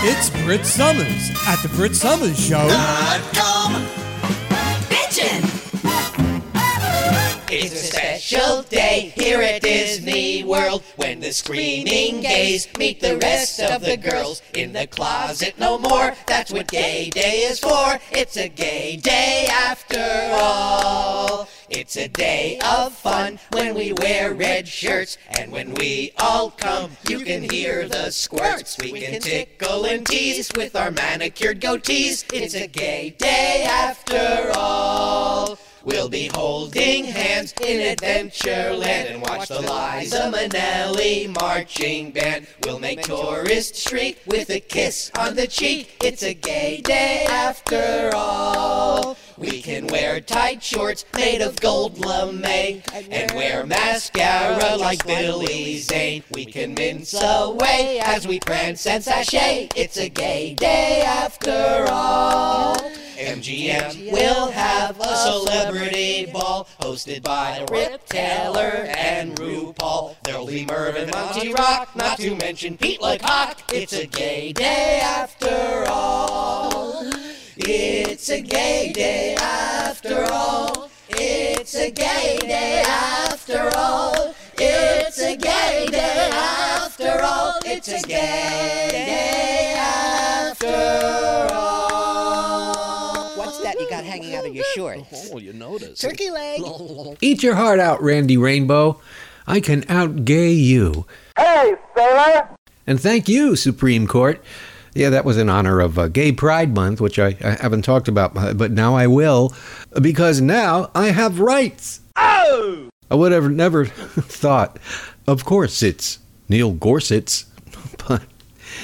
It's Brit Somers at the Brit Somers Show. It's a special day here at Disney World when the screaming gays meet the rest of the girls in the closet no more. That's what gay day is for. It's a gay day after all. It's a day of fun when we wear red shirts and when we all come, you can hear the squirts. We can tickle and tease with our manicured goatees. It's a gay day after all. We'll be holding hands in Adventureland and watch the Liza Minnelli marching band. We'll make tourists shriek with a kiss on the cheek. It's a gay day after all. We can wear tight shorts made of gold lame and wear mascara like Billy Zane. We can mince away as we prance and sashay. It's a gay day after all. MGM will have a celebrity ball hosted by Rip Taylor and RuPaul. There'll be Mervyn Monty Rock, not to mention Pete Lecoq. It's a gay day after all. It's a gay day after all. It's a gay day after all. It's a gay day after all. It's a gay day after all. What's that you got hanging out of your shorts? Oh, you notice. Turkey leg. Eat your heart out, Randy Rainbow. I can outgay you. Hey, sailor! And thank you, Supreme Court. Yeah, that was in honor of uh, Gay Pride Month, which I, I haven't talked about, uh, but now I will, because now I have rights. Oh! I would have never thought. Of course, it's Neil Gorsuch, but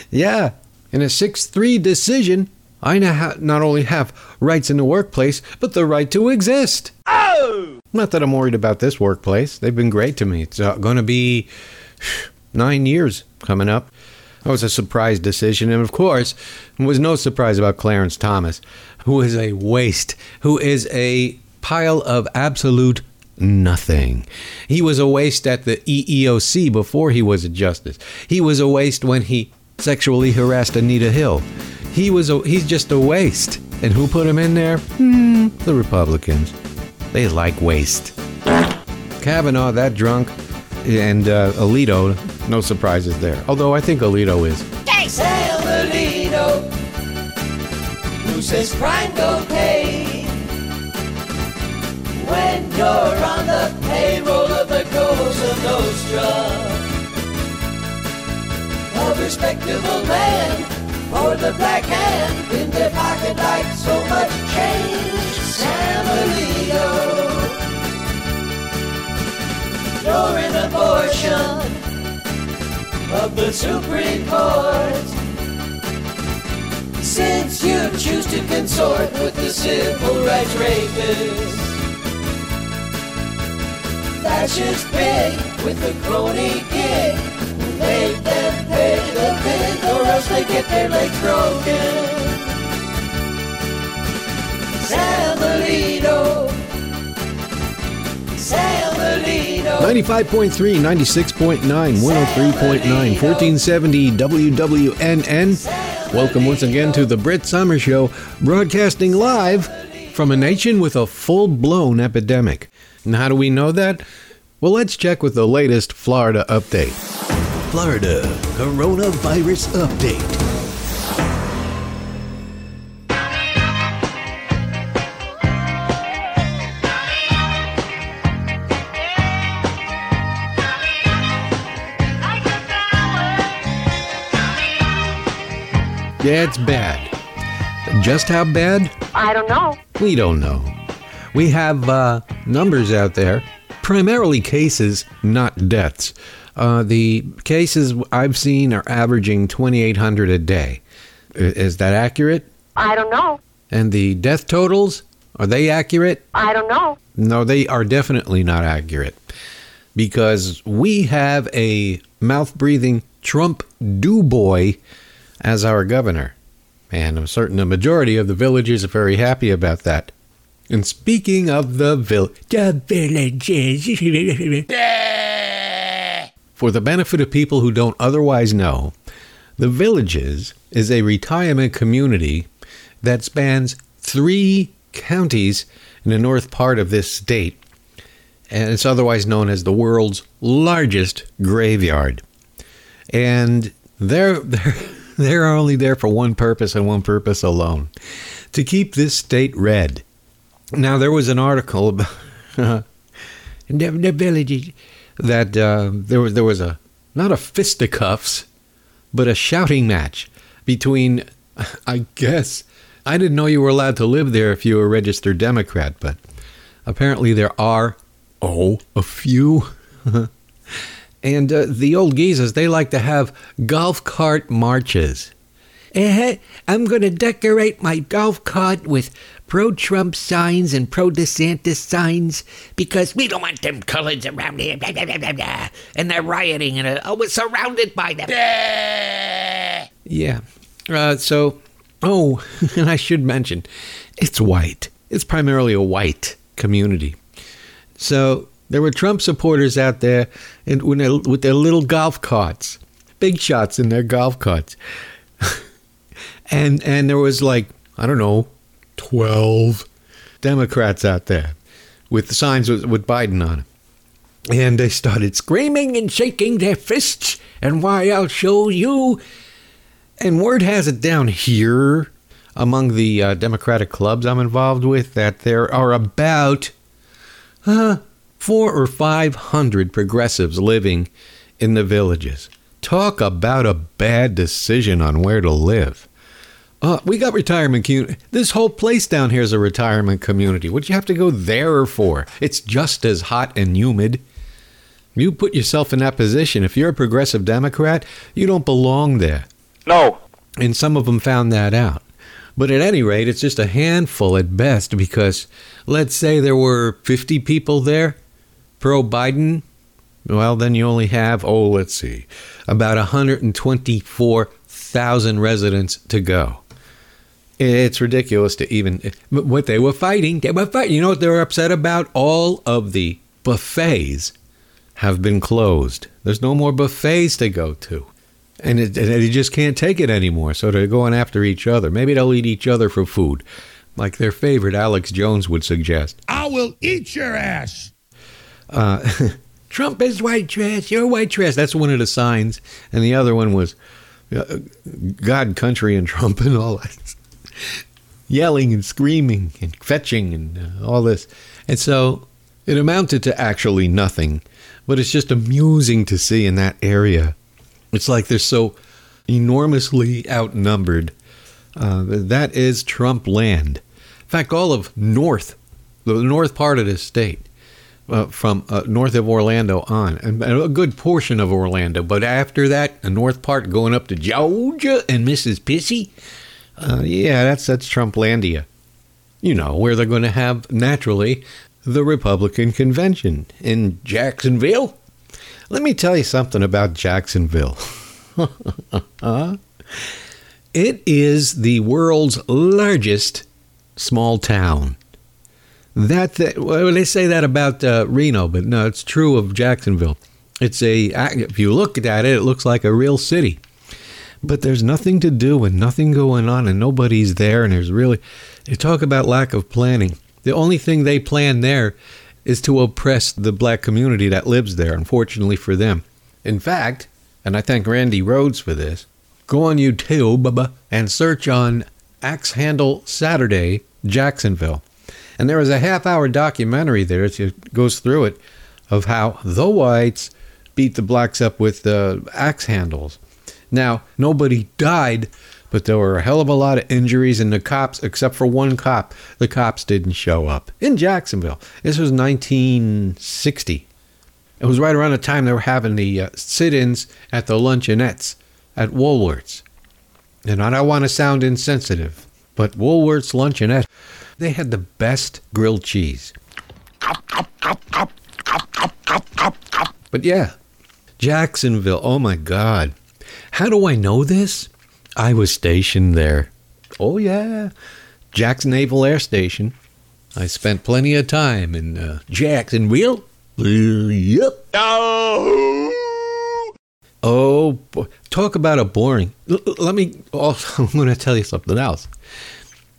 yeah, in a 6 3 decision, I now ha- not only have rights in the workplace, but the right to exist. Oh! Not that I'm worried about this workplace. They've been great to me. It's uh, going to be nine years coming up. That was a surprise decision. And of course, was no surprise about Clarence Thomas, who is a waste, who is a pile of absolute nothing. He was a waste at the EEOC before he was a justice. He was a waste when he sexually harassed Anita Hill. He was a, he's just a waste. And who put him in there? Hmm, the Republicans. They like waste. Kavanaugh, that drunk, and uh, Alito, no surprises there. Although I think Alito is. San Alito, who says crime go pay? When you're on the payroll of the Cosa Nostra, a respectable man, or the black hand in their pocket like so much change. San Alito, you're an abortion of the Supreme Court. Since you choose to consort with the civil rights rapists, fascist pig with a crony gig, make them pay the bill or else they get their legs broken. San Alito. 95.3, 96.9, 103.9, 1470 WWNN. Welcome once again to the Brit Summer Show, broadcasting live from a nation with a full blown epidemic. And how do we know that? Well, let's check with the latest Florida update. Florida coronavirus update. It's bad. Just how bad? I don't know. We don't know. We have uh, numbers out there, primarily cases, not deaths. Uh, the cases I've seen are averaging 2,800 a day. Is that accurate? I don't know. And the death totals, are they accurate? I don't know. No, they are definitely not accurate. Because we have a mouth breathing Trump do boy as our governor. And I'm certain a majority of the villagers are very happy about that. And speaking of the, vil- the villages, for the benefit of people who don't otherwise know, The Villages is a retirement community that spans three counties in the north part of this state, and it's otherwise known as the world's largest graveyard. And they're they're they're only there for one purpose and one purpose alone: to keep this state red. Now there was an article about villages that uh, there was there was a not a fisticuffs, but a shouting match between, I guess, I didn't know you were allowed to live there if you were a registered Democrat, but apparently there are, oh, a few. And uh, the old geezers, they like to have golf cart marches. Eh, I'm going to decorate my golf cart with pro Trump signs and pro DeSantis signs because we don't want them coloreds around here. Blah, blah, blah. And they're rioting and uh, oh, we're surrounded by them. Yeah. Uh, so, oh, and I should mention, it's white. It's primarily a white community. So there were Trump supporters out there their, with their little golf carts, big shots in their golf carts. and and there was like, I don't know, 12 Democrats out there with the signs with, with Biden on them. And they started screaming and shaking their fists, and why I'll show you. And word has it down here among the uh, Democratic clubs I'm involved with that there are about uh, four or five hundred progressives living in the villages. Talk about a bad decision on where to live. Uh, we got retirement community. This whole place down here is a retirement community. What you have to go there for? It's just as hot and humid. You put yourself in that position. If you're a progressive Democrat, you don't belong there. No. And some of them found that out. But at any rate, it's just a handful at best because let's say there were 50 people there pro Biden. Well, then you only have, oh, let's see, about 124,000 residents to go. It's ridiculous to even what they were fighting. They were fighting. You know what they were upset about? All of the buffets have been closed. There's no more buffets to go to. And it, it- they just can't take it anymore. So they're going after each other. Maybe they'll eat each other for food, like their favorite Alex Jones would suggest. I will eat your ass. Uh, Trump is white trash. You're white trash. That's one of the signs. And the other one was uh, God, country, and Trump and all that. Yelling and screaming and fetching and uh, all this. And so it amounted to actually nothing. But it's just amusing to see in that area. It's like they're so enormously outnumbered. Uh, that is Trump land. In fact, all of North, the north part of this state, uh, from uh, north of Orlando on, and a good portion of Orlando. But after that, the north part going up to Georgia and Mississippi, uh, yeah, that's that's Trumplandia. You know where they're going to have naturally the Republican convention in Jacksonville. Let me tell you something about Jacksonville. it is the world's largest small town. That, that well, they say that about uh, Reno, but no, it's true of Jacksonville. It's a if you look at it, it looks like a real city, but there's nothing to do and nothing going on, and nobody's there. And there's really, they talk about lack of planning. The only thing they plan there is to oppress the black community that lives there. Unfortunately for them, in fact, and I thank Randi Rhodes for this. Go on YouTube and search on Axe Handle Saturday Jacksonville. And there was a half hour documentary there. It goes through it of how the whites beat the blacks up with uh, axe handles. Now, nobody died, but there were a hell of a lot of injuries, and the cops, except for one cop, the cops didn't show up in Jacksonville. This was 1960. It was right around the time they were having the uh, sit ins at the luncheonettes at Woolworths. And I don't want to sound insensitive, but Woolworths luncheonette, they had the best grilled cheese. But yeah, Jacksonville, oh my God. How do I know this? I was stationed there. Oh, yeah. Jackson Naval Air Station. I spent plenty of time in uh, Jacksonville. Yep. Oh, boy. talk about a boring. Let me also, I'm going to tell you something else.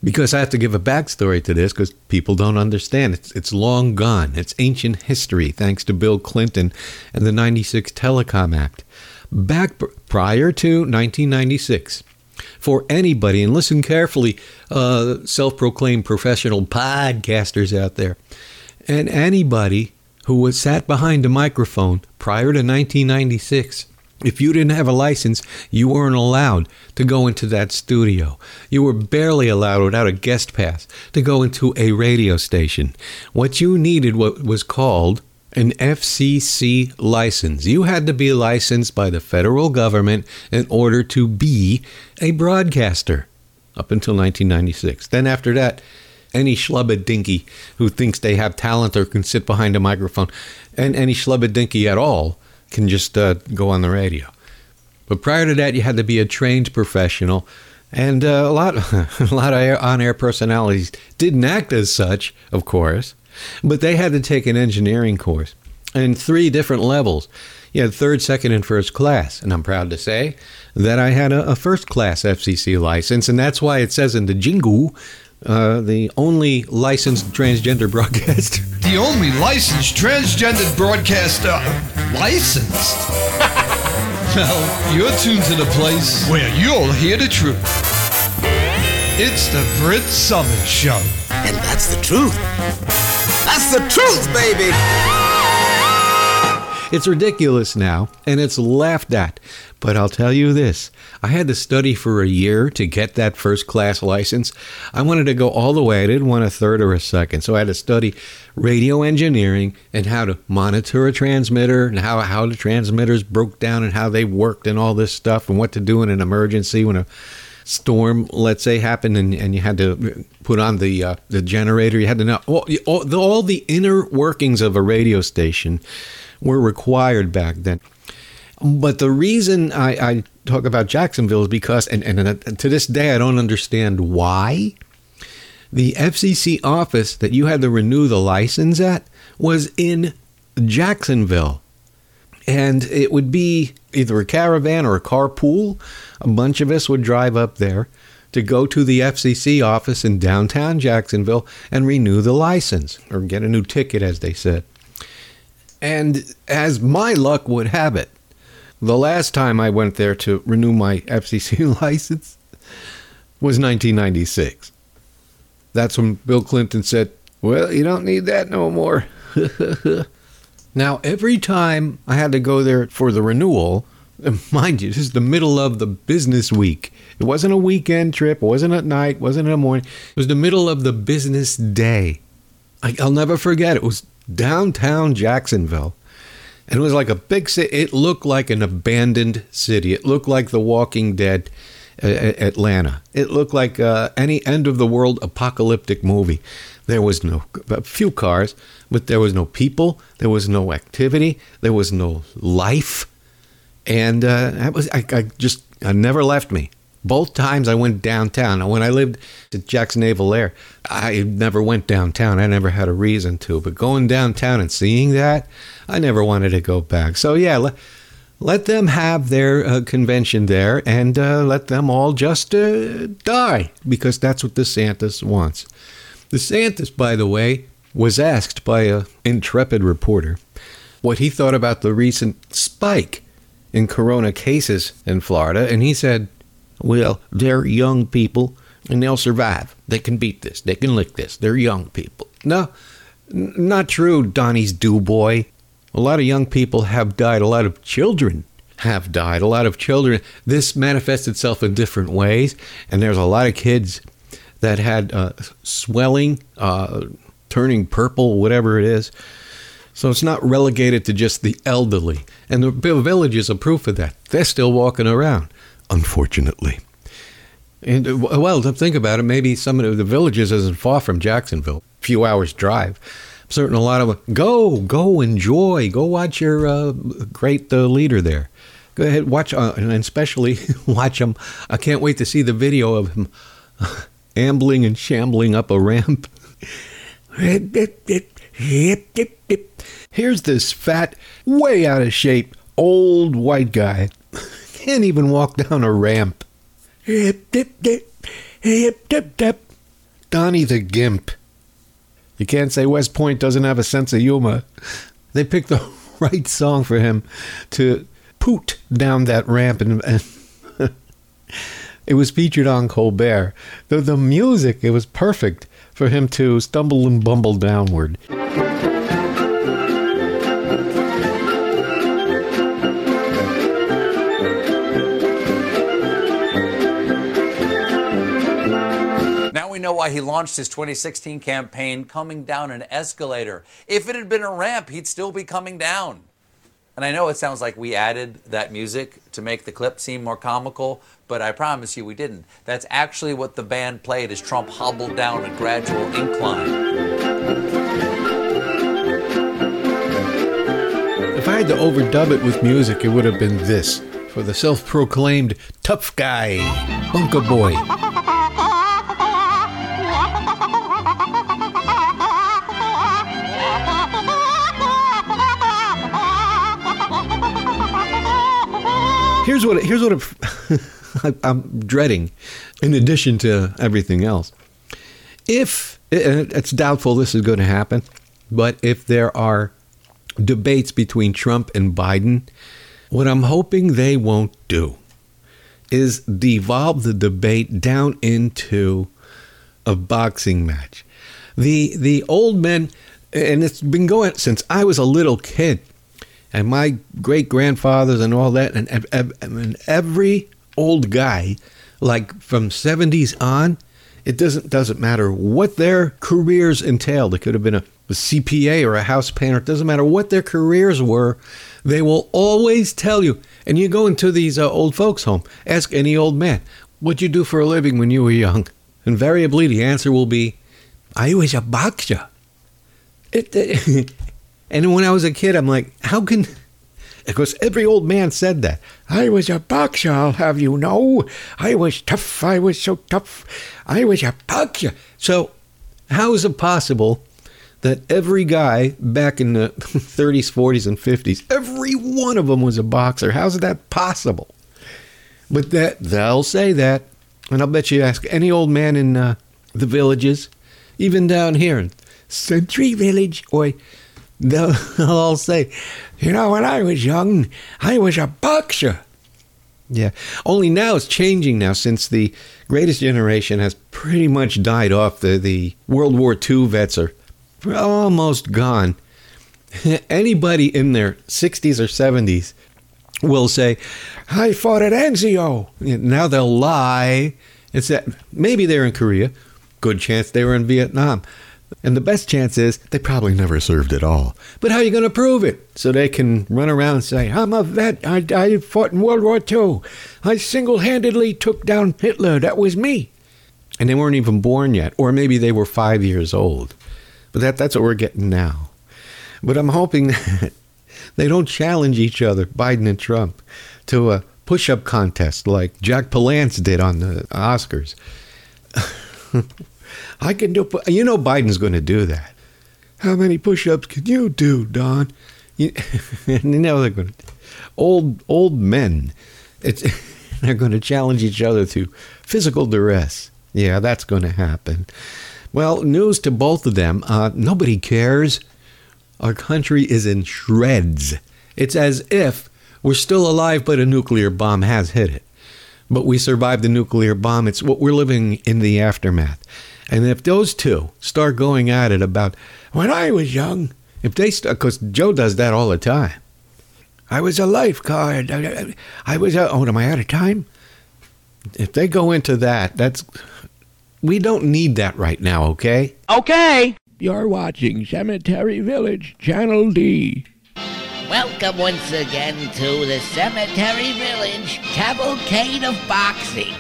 Because I have to give a backstory to this because people don't understand. It's, it's long gone. It's ancient history thanks to Bill Clinton and the 96 Telecom Act. Back prior to 1996, for anybody, and listen carefully, uh, self proclaimed professional podcasters out there, and anybody who was sat behind a microphone prior to 1996 if you didn't have a license, you weren't allowed to go into that studio. You were barely allowed without a guest pass to go into a radio station. What you needed what was called an FCC license. You had to be licensed by the federal government in order to be a broadcaster up until 1996. Then after that, any schlubbadinky who thinks they have talent or can sit behind a microphone, and any schlubbadinky at all, can just uh, go on the radio. But prior to that, you had to be a trained professional, and uh, a lot, a lot of on-air personalities didn't act as such, of course, but they had to take an engineering course in three different levels. You had third, second, and first class, and I'm proud to say that I had a, a first class FCC license, and that's why it says in the jingle. Uh, the only licensed transgender broadcaster. The only licensed transgendered broadcaster licensed. well, you're tuned to the place where you'll hear the truth. It's the Brit Somers Show. And that's the truth. That's the truth, baby. It's ridiculous now, and it's laughed at. But I'll tell you this I had to study for a year to get that first class license. I wanted to go all the way, I didn't want a third or a second. So I had to study radio engineering and how to monitor a transmitter and how, how the transmitters broke down and how they worked and all this stuff and what to do in an emergency when a storm, let's say, happened and, and you had to put on the uh, the generator. You had to know all, all, the, all the inner workings of a radio station were required back then. But the reason I, I talk about Jacksonville is because, and, and to this day, I don't understand why the FCC office that you had to renew the license at was in Jacksonville. And it would be either a caravan or a carpool. A bunch of us would drive up there to go to the FCC office in downtown Jacksonville and renew the license or get a new ticket, as they said. And as my luck would have it, the last time I went there to renew my FCC license was 1996. That's when Bill Clinton said, Well, you don't need that no more. now, every time I had to go there for the renewal, mind you, this is the middle of the business week. It wasn't a weekend trip, it wasn't at night, it wasn't in the morning. It was the middle of the business day. I, I'll never forget. It was downtown Jacksonville. And it was like a big city. It looked like an abandoned city. It looked like The Walking Dead, uh, Atlanta. It looked like uh, any end of the world apocalyptic movie. There was no, a few cars, but there was no people. There was no activity. There was no life. And uh, that was, I, I just, I never left me. Both times I went downtown. Now, when I lived at Jackson Naval Air, I never went downtown. I never had a reason to. But going downtown and seeing that, I never wanted to go back. So, yeah, let, let them have their uh, convention there and uh, let them all just uh, die because that's what DeSantis wants. DeSantis, by the way, was asked by an intrepid reporter what he thought about the recent spike in corona cases in Florida, and he said, well, they're young people and they'll survive. They can beat this. They can lick this. They're young people. No, n- not true, Donnie's do boy. A lot of young people have died. A lot of children have died. A lot of children. This manifests itself in different ways. And there's a lot of kids that had uh, swelling, uh, turning purple, whatever it is. So it's not relegated to just the elderly. And the village is a proof of that. They're still walking around unfortunately. And uh, well, to think about it, maybe some of the villages isn't far from Jacksonville, a few hours drive. I'm certain a lot of go, go, enjoy, go watch your uh, great uh, leader there. Go ahead, watch, uh, and especially watch him. I can't wait to see the video of him ambling and shambling up a ramp. Here's this fat, way out of shape old white guy. Can't even walk down a ramp. Hip, dip, dip, hip, dip, dip. Donnie the Gimp. You can't say West Point doesn't have a sense of humor. They picked the right song for him to poot down that ramp, and, and it was featured on Colbert. The, the music, it was perfect for him to stumble and bumble downward. Know why he launched his 2016 campaign coming down an escalator. If it had been a ramp, he'd still be coming down. And I know it sounds like we added that music to make the clip seem more comical, but I promise you we didn't. That's actually what the band played as Trump hobbled down a gradual incline. If I had to overdub it with music, it would have been this for the self proclaimed tough guy, Bunker Boy. Here's what here's what it, I'm dreading, in addition to everything else. If and it's doubtful this is going to happen, but if there are debates between Trump and Biden, what I'm hoping they won't do is devolve the debate down into a boxing match. The the old men, and it's been going since I was a little kid, and my great grandfathers and all that, and, ev- and every old guy, like from 70s on, it doesn't doesn't matter what their careers entailed. It could have been a, a CPA or a house painter. It doesn't matter what their careers were. They will always tell you. And you go into these uh, old folks' home, ask any old man, "What'd you do for a living when you were young?" Invariably, the answer will be, "I was a boxer." It, and when I was a kid, I'm like, "How can?" Because every old man said that. I was a boxer, I'll have you know. I was tough. I was so tough. I was a boxer. So, how is it possible that every guy back in the 30s, 40s, and 50s, every one of them was a boxer? How's that possible? But that they'll say that, and I'll bet you ask any old man in uh, the villages, even down here in Century Village, or they'll, all say, you know, when I was young, I was a boxer. Yeah. Only now it's changing now since the greatest generation has pretty much died off. The, the World War II vets are almost gone. Anybody in their 60s or 70s will say, I fought at Anzio. Now they'll lie. It's that maybe they're in Korea. Good chance they were in Vietnam. And the best chance is they probably never served at all. But how are you going to prove it? So they can run around and say, I'm a vet. I, I fought in World War II. I single handedly took down Hitler. That was me. And they weren't even born yet. Or maybe they were five years old. But that, that's what we're getting now. But I'm hoping that they don't challenge each other, Biden and Trump, to a push up contest like Jack Palance did on the Oscars. I can do. You know, Biden's going to do that. How many push-ups can you do, Don? You, you know they're going. Old old men. It's they're going to challenge each other to physical duress. Yeah, that's going to happen. Well, news to both of them. Uh, nobody cares. Our country is in shreds. It's as if we're still alive, but a nuclear bomb has hit it. But we survived the nuclear bomb. It's what we're living in the aftermath. And if those two start going at it about when I was young, if they start, because Joe does that all the time. I was a lifeguard. I, I was a, oh, am I out of time? If they go into that, that's, we don't need that right now, okay? Okay. You're watching Cemetery Village, Channel D. Welcome once again to the Cemetery Village Cavalcade of Boxing.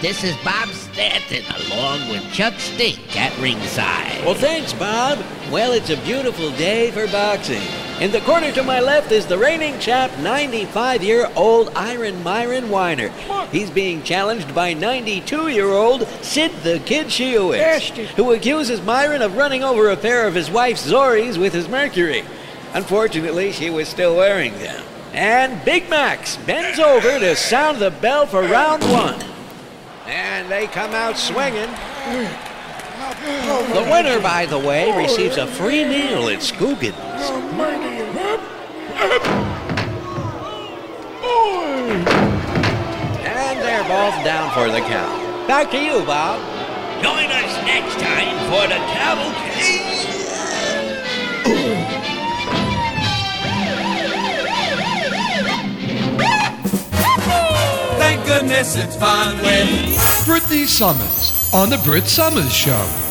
This is Bob Stanton along with Chuck Stink at ringside. Well, thanks, Bob. Well, it's a beautiful day for boxing. In the corner to my left is the reigning champ, 95 year old Iron Myron Weiner. He's being challenged by 92 year old Sid the Kid Shiowitz, who accuses Myron of running over a pair of his wife's Zoris with his Mercury. Unfortunately, she was still wearing them. And Big Max bends over to sound the bell for round one. And they come out swinging. The winner, by the way, receives a free meal at Scoogan's. And they're both down for the count. Back to you, Bob. Join us next time for the cavalcade. Goodness it's fun Britany Somers on the Brit Somers Show.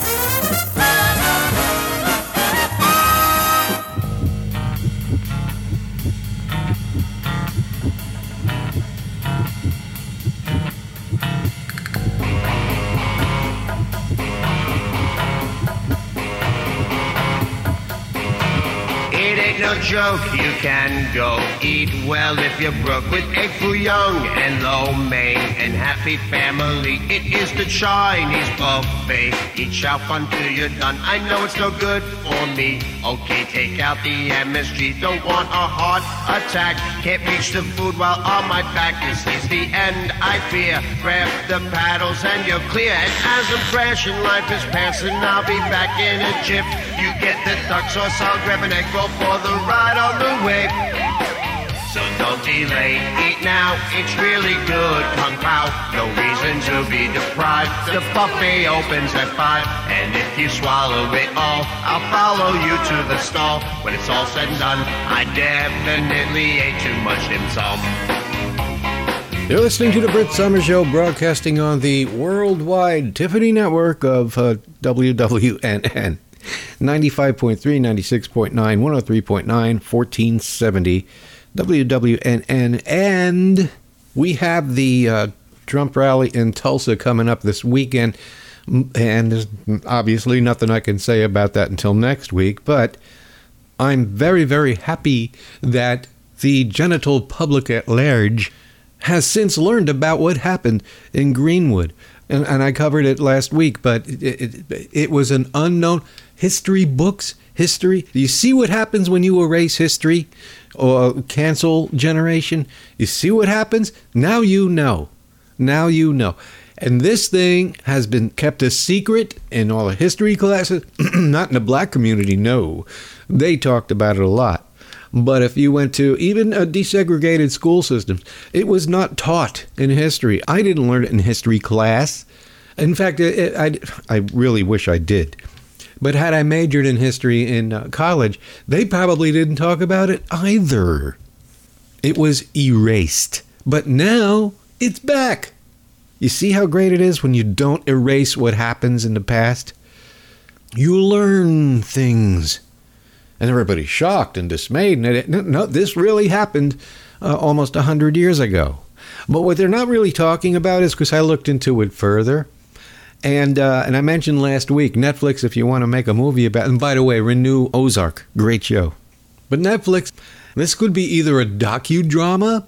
Joke, you can go eat well if you're broke with a Fu young and lo mein and happy family. It is the Chinese buffet. Eat chow fun till you're done. I know it's no good for me. Okay, take out the MSG. Don't want a heart attack. Can't reach the food while on my back. This is the end, I fear. Grab the paddles and you're clear. And as I'm crashing, life is passing. I'll be back in a jiff. You get the duck sauce, I'll grab an egg roll for the ride on the way. So don't delay, eat now, it's really good. Kung Pao, no reason to be deprived. The buffet opens at five, and if you swallow it all, I'll follow you to the stall. When it's all said and done, I definitely ate too much sum. You're listening to the Brit Summer Show, broadcasting on the worldwide Tiffany network of uh, WWNN. 95.3, 96.9, 103.9, 1470, WWNN. And we have the uh, Trump rally in Tulsa coming up this weekend. And there's obviously nothing I can say about that until next week. But I'm very, very happy that the genital public at large has since learned about what happened in Greenwood. And, and I covered it last week, but it, it, it was an unknown history books, history. Do you see what happens when you erase history or cancel generation? You see what happens? Now you know. Now you know. And this thing has been kept a secret in all the history classes, not in the black community, no. They talked about it a lot. But if you went to even a desegregated school system, it was not taught in history. I didn't learn it in history class. In fact, it, it, I, I really wish I did. But had I majored in history in uh, college, they probably didn't talk about it either. It was erased. But now it's back. You see how great it is when you don't erase what happens in the past? You learn things. And everybody's shocked and dismayed. And no, this really happened uh, almost 100 years ago. But what they're not really talking about is because I looked into it further. And uh, and I mentioned last week Netflix if you want to make a movie about. And by the way, renew Ozark, great show. But Netflix, this could be either a docudrama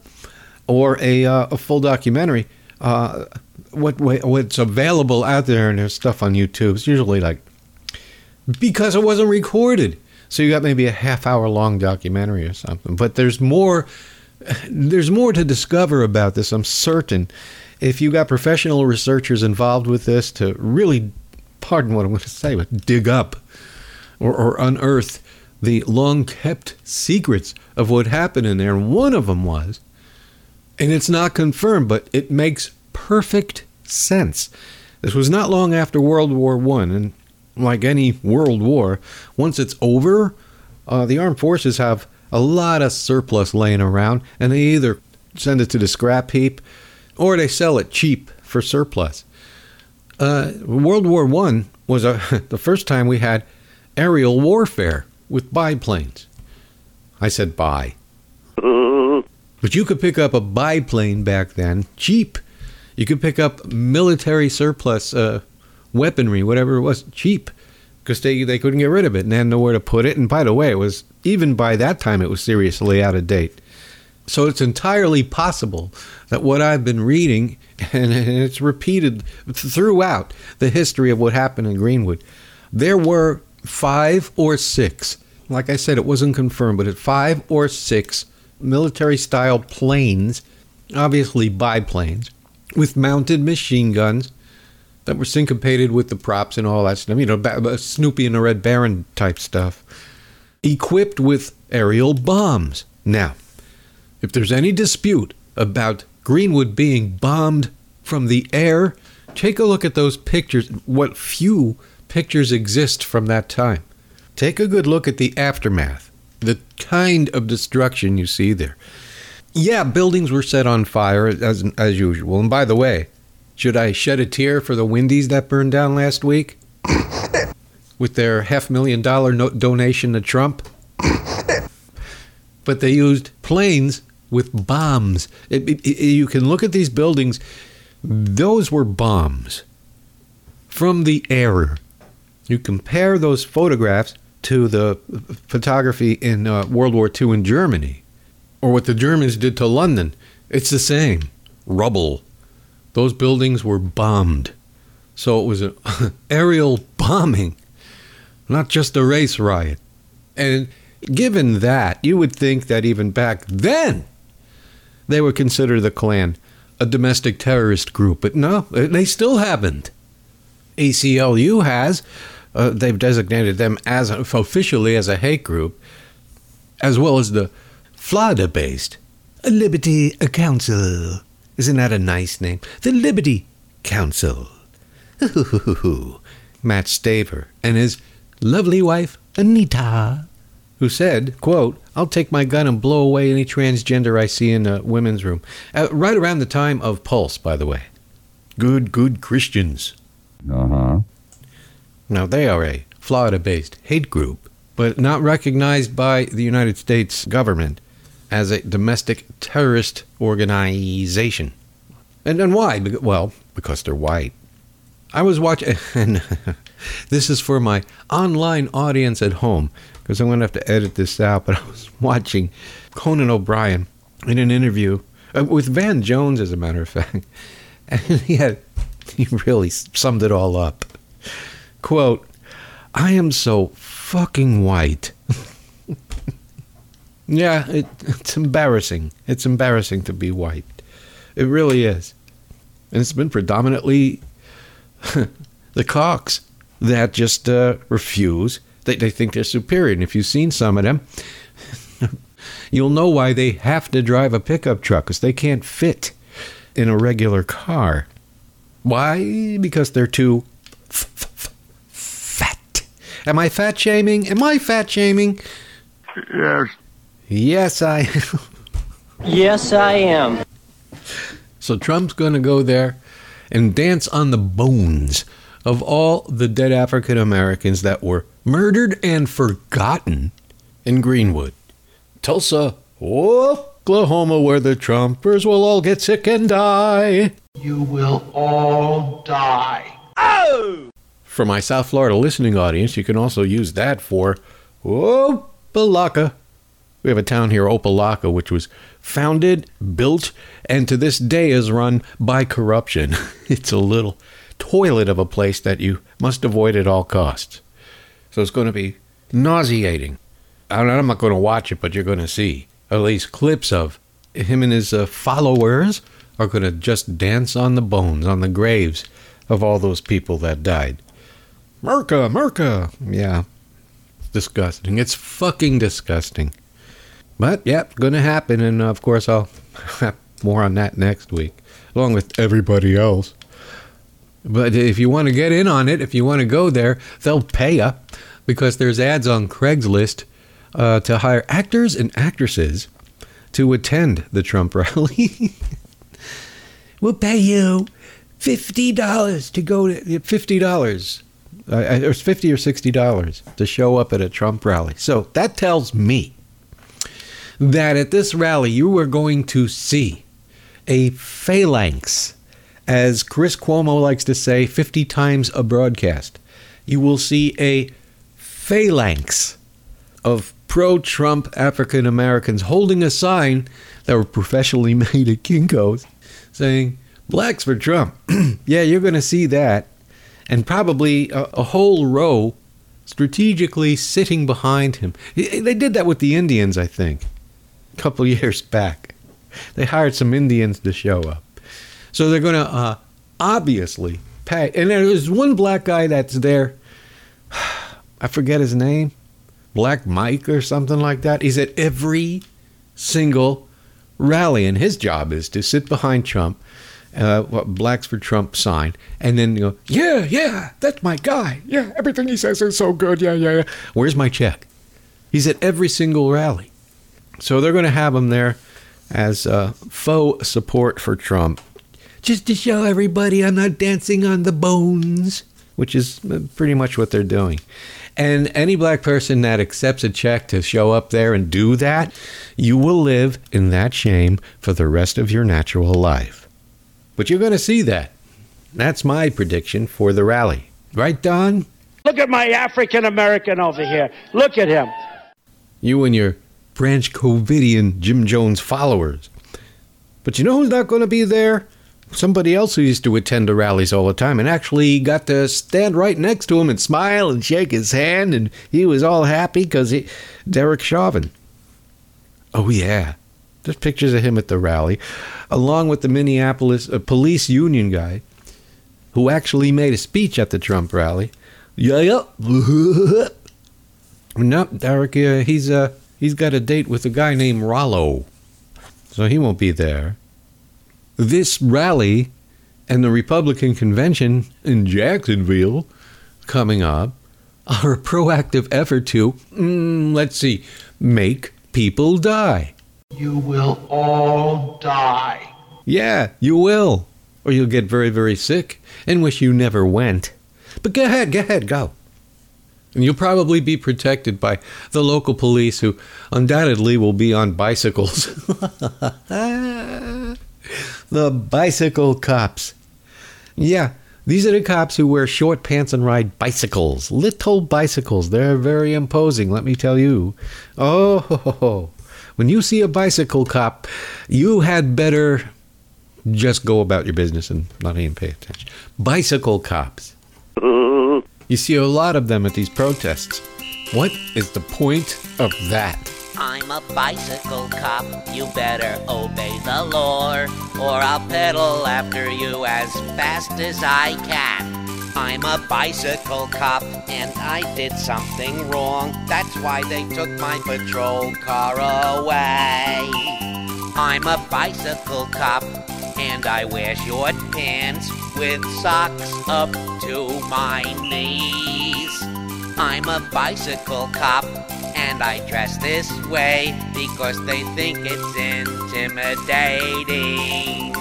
or a uh, a full documentary. Uh, what what's available out there and there's stuff on YouTube. It's usually like because it wasn't recorded. So you got maybe a half hour long documentary or something. But there's more there's more to discover about this, I'm certain. If you got professional researchers involved with this to really pardon what I'm going to say, but dig up or, or unearth the long kept secrets of what happened in there. And one of them was, and it's not confirmed, but it makes perfect sense. This was not long after World War One, and like any world war, once it's over, uh, the armed forces have a lot of surplus laying around, and they either send it to the scrap heap or they sell it cheap for surplus. Uh, World War One was a, the first time we had aerial warfare with biplanes. I said buy. But you could pick up a biplane back then, cheap. You could pick up military surplus uh, weaponry, whatever it was, cheap, because they, they couldn't get rid of it and they had nowhere to put it. And by the way, it was even by that time it was seriously out of date. So it's entirely possible that what I've been reading, and it's repeated throughout the history of what happened in Greenwood, there were five or six, like I said, it wasn't confirmed, but five or six military style planes, obviously biplanes, with mounted machine guns that were syncopated with the props and all that stuff. You know, Snoopy and the Red Baron type stuff. Equipped with aerial bombs. Now, if there's any dispute about Greenwood being bombed from the air, take a look at those pictures. What few pictures exist from that time. Take a good look at the aftermath, the kind of destruction you see there. Yeah, buildings were set on fire as, as usual. And by the way, should I shed a tear for the Wendy's that burned down last week? With their half million dollar no- donation to Trump? but they used planes with bombs. It, it, it- you can look at these buildings, those were bombs from the air. You compare those photographs to the photography in uh, World War II in Germany, or what the Germans did to London. It's the same rubble. Those buildings were bombed. So it was an aerial bombing, not just a race riot. And given that, you would think that even back then, they would consider the Klan a domestic terrorist group. But no, they still haven't. ACLU has. Uh, they've designated them as officially as a hate group, as well as the Florida-based Liberty Counsel. Isn't that a nice name? The Liberty Counsel. Mat Staver and his lovely wife Anita, who said, "quote I'll take my gun and blow away any transgender I see in a women's room." Uh, right around the time of Pulse, by the way. Good, good Christians. Uh huh. Now, they are a Florida based hate group, but not recognized by the United States government as a domestic terrorist organization. And, and why? Bec- Well, because they're white. I was watching, and this is for my online audience at home, because I'm going to have to edit this out, but I was watching Conan O'Brien in an interview uh, with Van Jones, as a matter of fact. And he had, he really summed it all up. Quote, I am so fucking white. yeah, it, it's embarrassing. It's embarrassing to be white. It really is. And it's been predominantly the cocks that just uh, refuse. They, they think they're superior. And if you've seen some of them, you'll know why they have to drive a pickup truck because they can't fit in a regular car. Why? Because they're too f- f- fat. Am I fat shaming? Am I fat shaming? Yes. Yes, I. Yes, I am. So Trump's going to go there and dance on the bones of all the dead African Americans that were murdered and forgotten in Greenwood, Tulsa, Oklahoma, where the Trumpers will all get sick and die. You will all die. Oh! For my South Florida listening audience, you can also use that for Opa-locka. We have a town here, Opa-locka, which was founded, built, and to this day is run by corruption. It's a little toilet of a place that you must avoid at all costs. So it's going to be nauseating. I'm not going to watch it, but you're going to see at least clips of him and his uh, followers are going to just dance on the bones, on the graves of all those people that died. Merca, Merca. Yeah. Disgusting. It's fucking disgusting. But, yeah, going to happen. And, of course, I'll have more on that next week, along with everybody else. But if you want to get in on it, if you want to go there, they'll pay you because there's ads on Craigslist uh, to hire actors and actresses to attend the Trump rally. we'll pay you fifty dollars to go to fifty dollars. Uh, it was fifty or sixty dollars to show up at a Trump rally. So that tells me that at this rally you are going to see a phalanx, as Chris Cuomo likes to say, fifty times a broadcast. You will see a phalanx of pro-Trump African Americans holding a sign that were professionally made at Kinko's saying blacks for Trump. yeah, you're going to see that. And probably a, a whole row strategically sitting behind him. They did that with the Indians, I think. a couple years back. They hired some Indians to show up. So they're going to uh, obviously pay. And there's one black guy that's there. I forget his name. Black Mike or something like that. He's at every single rally, and his job is to sit behind Trump, uh, what Blacks for Trump sign, and then go, yeah, yeah, that's my guy. Yeah, everything he says is so good. Yeah, yeah, yeah. Where's my check? He's at every single rally. So they're going to have him there as uh, faux support for Trump, just to show everybody I'm not dancing on the bones, which is uh, pretty much what they're doing. And any black person that accepts a check to show up there and do that, you will live in that shame for the rest of your natural life. But you're going to see that. That's my prediction for the rally. Right, Don? Look at my African American over here. Look at him. You and your Branch Covidian Jim Jones followers. But you know who's not going to be there? Somebody else who used to attend the rallies all the time and actually got to stand right next to him and smile and shake his hand, and he was all happy because he, Derek Chauvin. Oh, yeah. There's pictures of him at the rally, along with the Minneapolis uh, police union guy who actually made a speech at the Trump rally. Yeah, yeah. no, Derek, uh, he's uh, he's got a date with a guy named Rollo, so he won't be there. This rally and the Republican convention in Jacksonville coming up are a proactive effort to, mm, let's see, make people die. You will all die. Yeah, you will. Or you'll get very, very sick and wish you never went. But go ahead, go ahead, go. And you'll probably be protected by the local police who undoubtedly will be on bicycles. the bicycle cops. Yeah, these are the cops who wear short pants and ride bicycles. Little bicycles. They're very imposing, let me tell you. Oh, when you see a bicycle cop, you had better just go about your business and not even pay attention. Bicycle cops. You see a lot of them at these protests. What is the point of that? I'm a bicycle cop, you better obey the law, or I'll pedal after you as fast as I can. I'm a bicycle cop, and I did something wrong. That's why they took my patrol car away. I'm a bicycle cop, and I wear short pants with socks up to my knees. I'm a bicycle cop, and I dress this way because they think it's intimidating.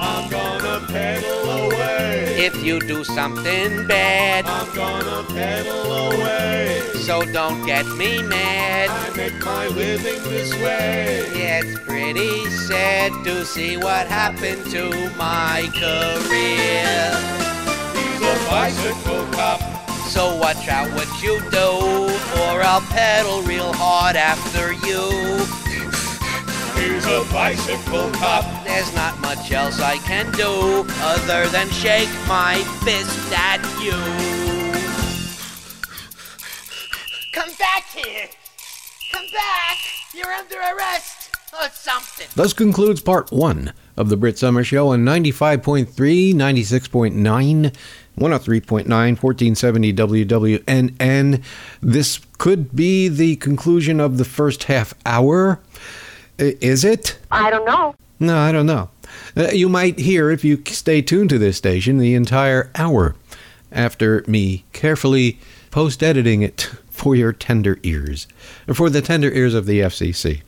I'm gonna pedal away. If you do something bad, I'm gonna pedal away. so don't get me mad. I make my living this way. It's pretty sad to see what happened to my career. He's a bicycle cop. So watch out what you do, or I'll pedal real hard after you. He's a bicycle cop. There's not much else I can do other than shake my fist at you. Come back here! Come back! You're under arrest or something. Thus concludes part one of the Brit Somers Show on 95.3, 96.9, 103.9, 1470 WWNN. This could be the conclusion of the first half hour. Is it? I don't know. No, I don't know. Uh, you might hear, if you stay tuned to this station, the entire hour after me carefully post editing it for your tender ears, or for the tender ears of the FCC.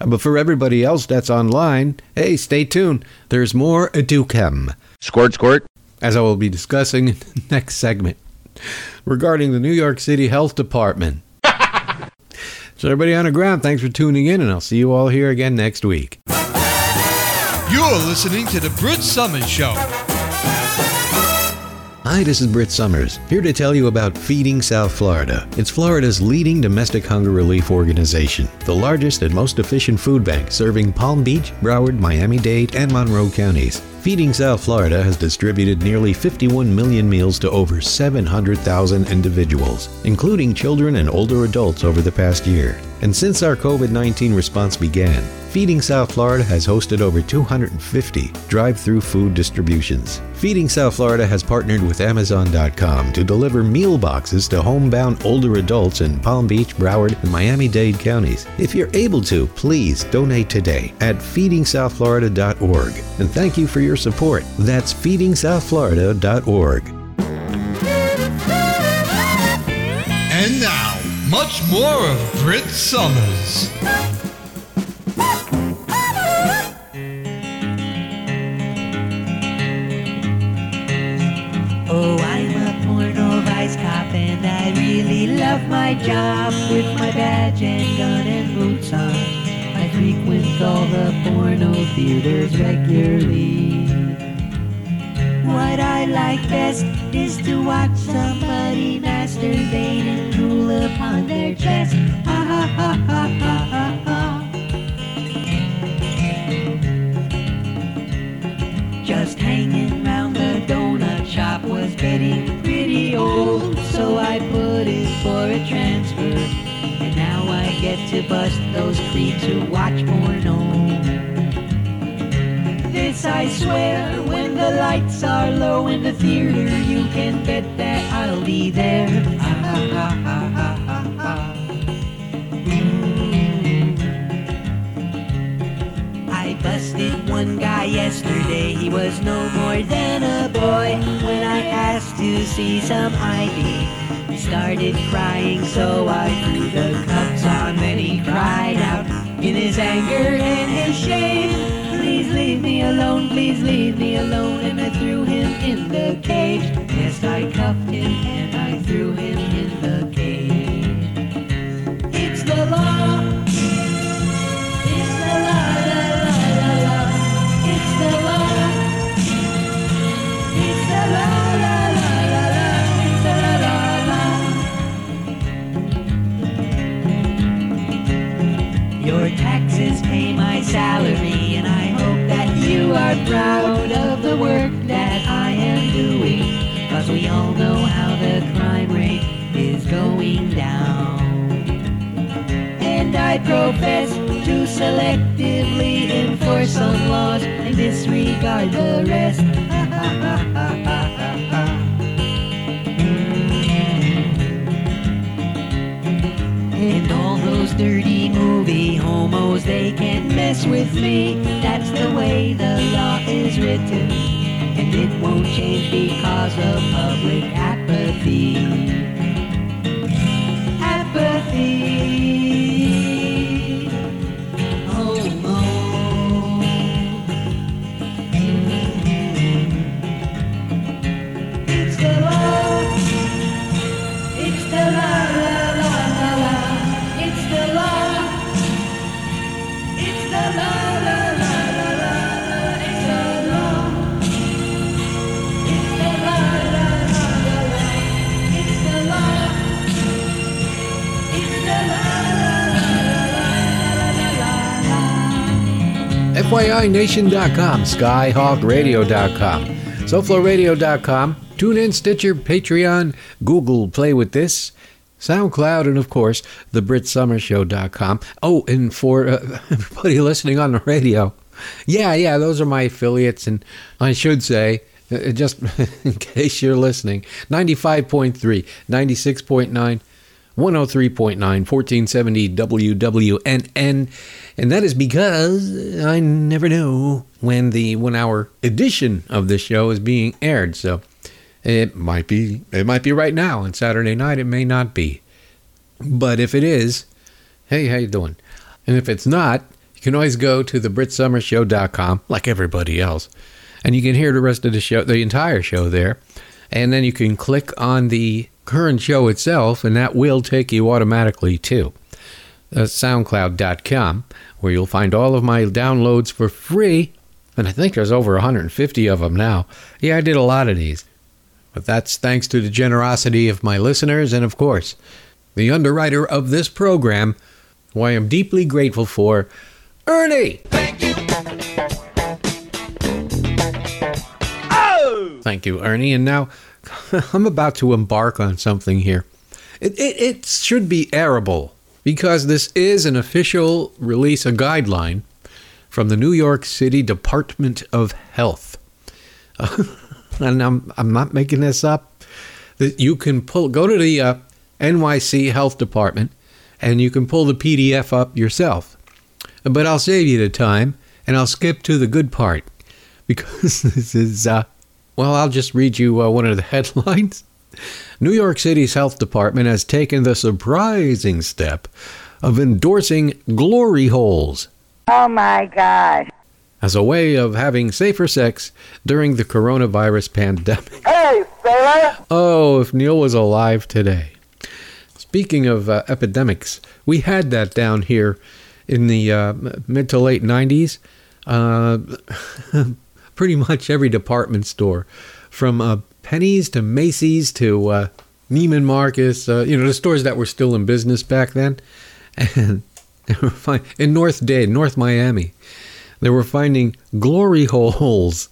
Uh, But for everybody else that's online, hey, stay tuned. There's more to come. Squirt, squirt. As I will be discussing in the next segment regarding the New York City Health Department. so, everybody on the ground, thanks for tuning in, and I'll see you all here again next week. You're listening to the Brit Somers Show. Hi, this is Brit Somers, here to tell you about Feeding South Florida. It's Florida's leading domestic hunger relief organization, the largest and most efficient food bank serving Palm Beach, Broward, Miami Dade, and Monroe counties. Feeding South Florida has distributed nearly 51 million meals to over 700,000 individuals, including children and older adults over the past year. And since our COVID 19 response began, Feeding South Florida has hosted over 250 drive through food distributions. Feeding South Florida has partnered with Amazon.com to deliver meal boxes to homebound older adults in Palm Beach, Broward, and Miami Dade counties. If you're able to, please donate today at feedingsouthflorida.org. And thank you for your support. That's feedingsouthflorida.org. And now, much more of Brit Somers. Oh, I'm a porno vice cop and I really love my job with my badge and gun and boots on. I frequent all the porno theaters regularly. What I like best is to watch somebody masturbate and drool upon their chest. Ha ha ha ha ha ha ha. Just hanging round the donut shop was getting pretty old, so I put in for a transfer. And now I get to bust those creeps who watch porno. I swear, when the lights are low in the theater, you can bet that I'll be there. I busted one guy yesterday, he was no more than a boy. When I asked to see some ID, he started crying, so I threw the cups on. Then he cried out in his anger and his shame. Please leave me alone, please leave me alone. And I threw him in the cage. Yes, I cuffed him and I threw him in the cage. It's the law. It's the law, la, la, la, la. It's the law. It's the law, la, la, la, la. It's the la, la. Your taxes pay my salary, and I you are proud of the work that I am doing. Cause we all know how the crime rate is going down. And I profess to selectively enforce some laws and disregard the rest. And all those dirty movie they can't mess with me. That's the way the law is written. And it won't change because of public. Apathy. FYINation.com, SkyHawkRadio.com, SoFloRadio.com, TuneIn, Stitcher, Patreon, Google Play with This, SoundCloud, and of course, TheBritSummerShow.com. Oh, and for uh, everybody listening on the radio, yeah, yeah, those are my affiliates, and I should say, uh, just in case you're listening, 95.3, 96.9, 103.9, 1470 WWNN. And that is because I never know when the one hour edition of this show is being aired. So it might be it might be right now on Saturday night. It may not be. But if it is, hey, how you doing? And if it's not, you can always go to thebritsummershow.com like everybody else. And you can hear the rest of the show, the entire show there. And then you can click on the current show itself, and that will take you automatically to uh, SoundCloud.com, where you'll find all of my downloads for free. And I think there's over 150 of them now. Yeah, I did a lot of these. But that's thanks to the generosity of my listeners and, of course, the underwriter of this program, who I am deeply grateful for, Ernie. Thank you! Oh! Thank you, Ernie. And now I'm about to embark on something here. It, it, it should be airable. because this is an official release, a guideline from the New York City Department of Health. and I'm, I'm not making this up. That you can pull, go to the uh, NYC Health Department and you can pull the PDF up yourself. But I'll save you the time and I'll skip to the good part because this is, uh, well, I'll just read you uh, one of the headlines. New York City's health department has taken the surprising step of endorsing glory holes Oh my God. as a way of having safer sex during the coronavirus pandemic. Hey, sailor. Oh, if Neil was alive today. Speaking of uh, epidemics, we had that down here in the uh, mid to late 90s. Pretty much every department store, from uh, Penney's to Macy's to uh, Neiman Marcus, uh, you know, the stores that were still in business back then. And in North Dade, North Miami, they were finding glory holes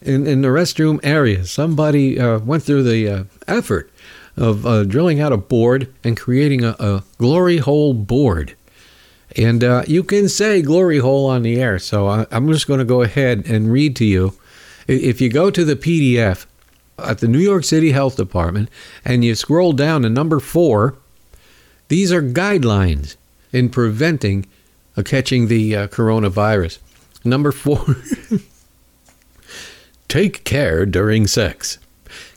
in, in the restroom area. Somebody uh, went through the uh, effort of uh, drilling out a board and creating a, a glory hole board. And uh, you can say glory hole on the air. So I, I'm just going to go ahead and read to you. If you go to the PDF at the New York City Health Department and you scroll down to number four, these are guidelines in preventing uh, catching the uh, coronavirus. Number four. Take care during sex.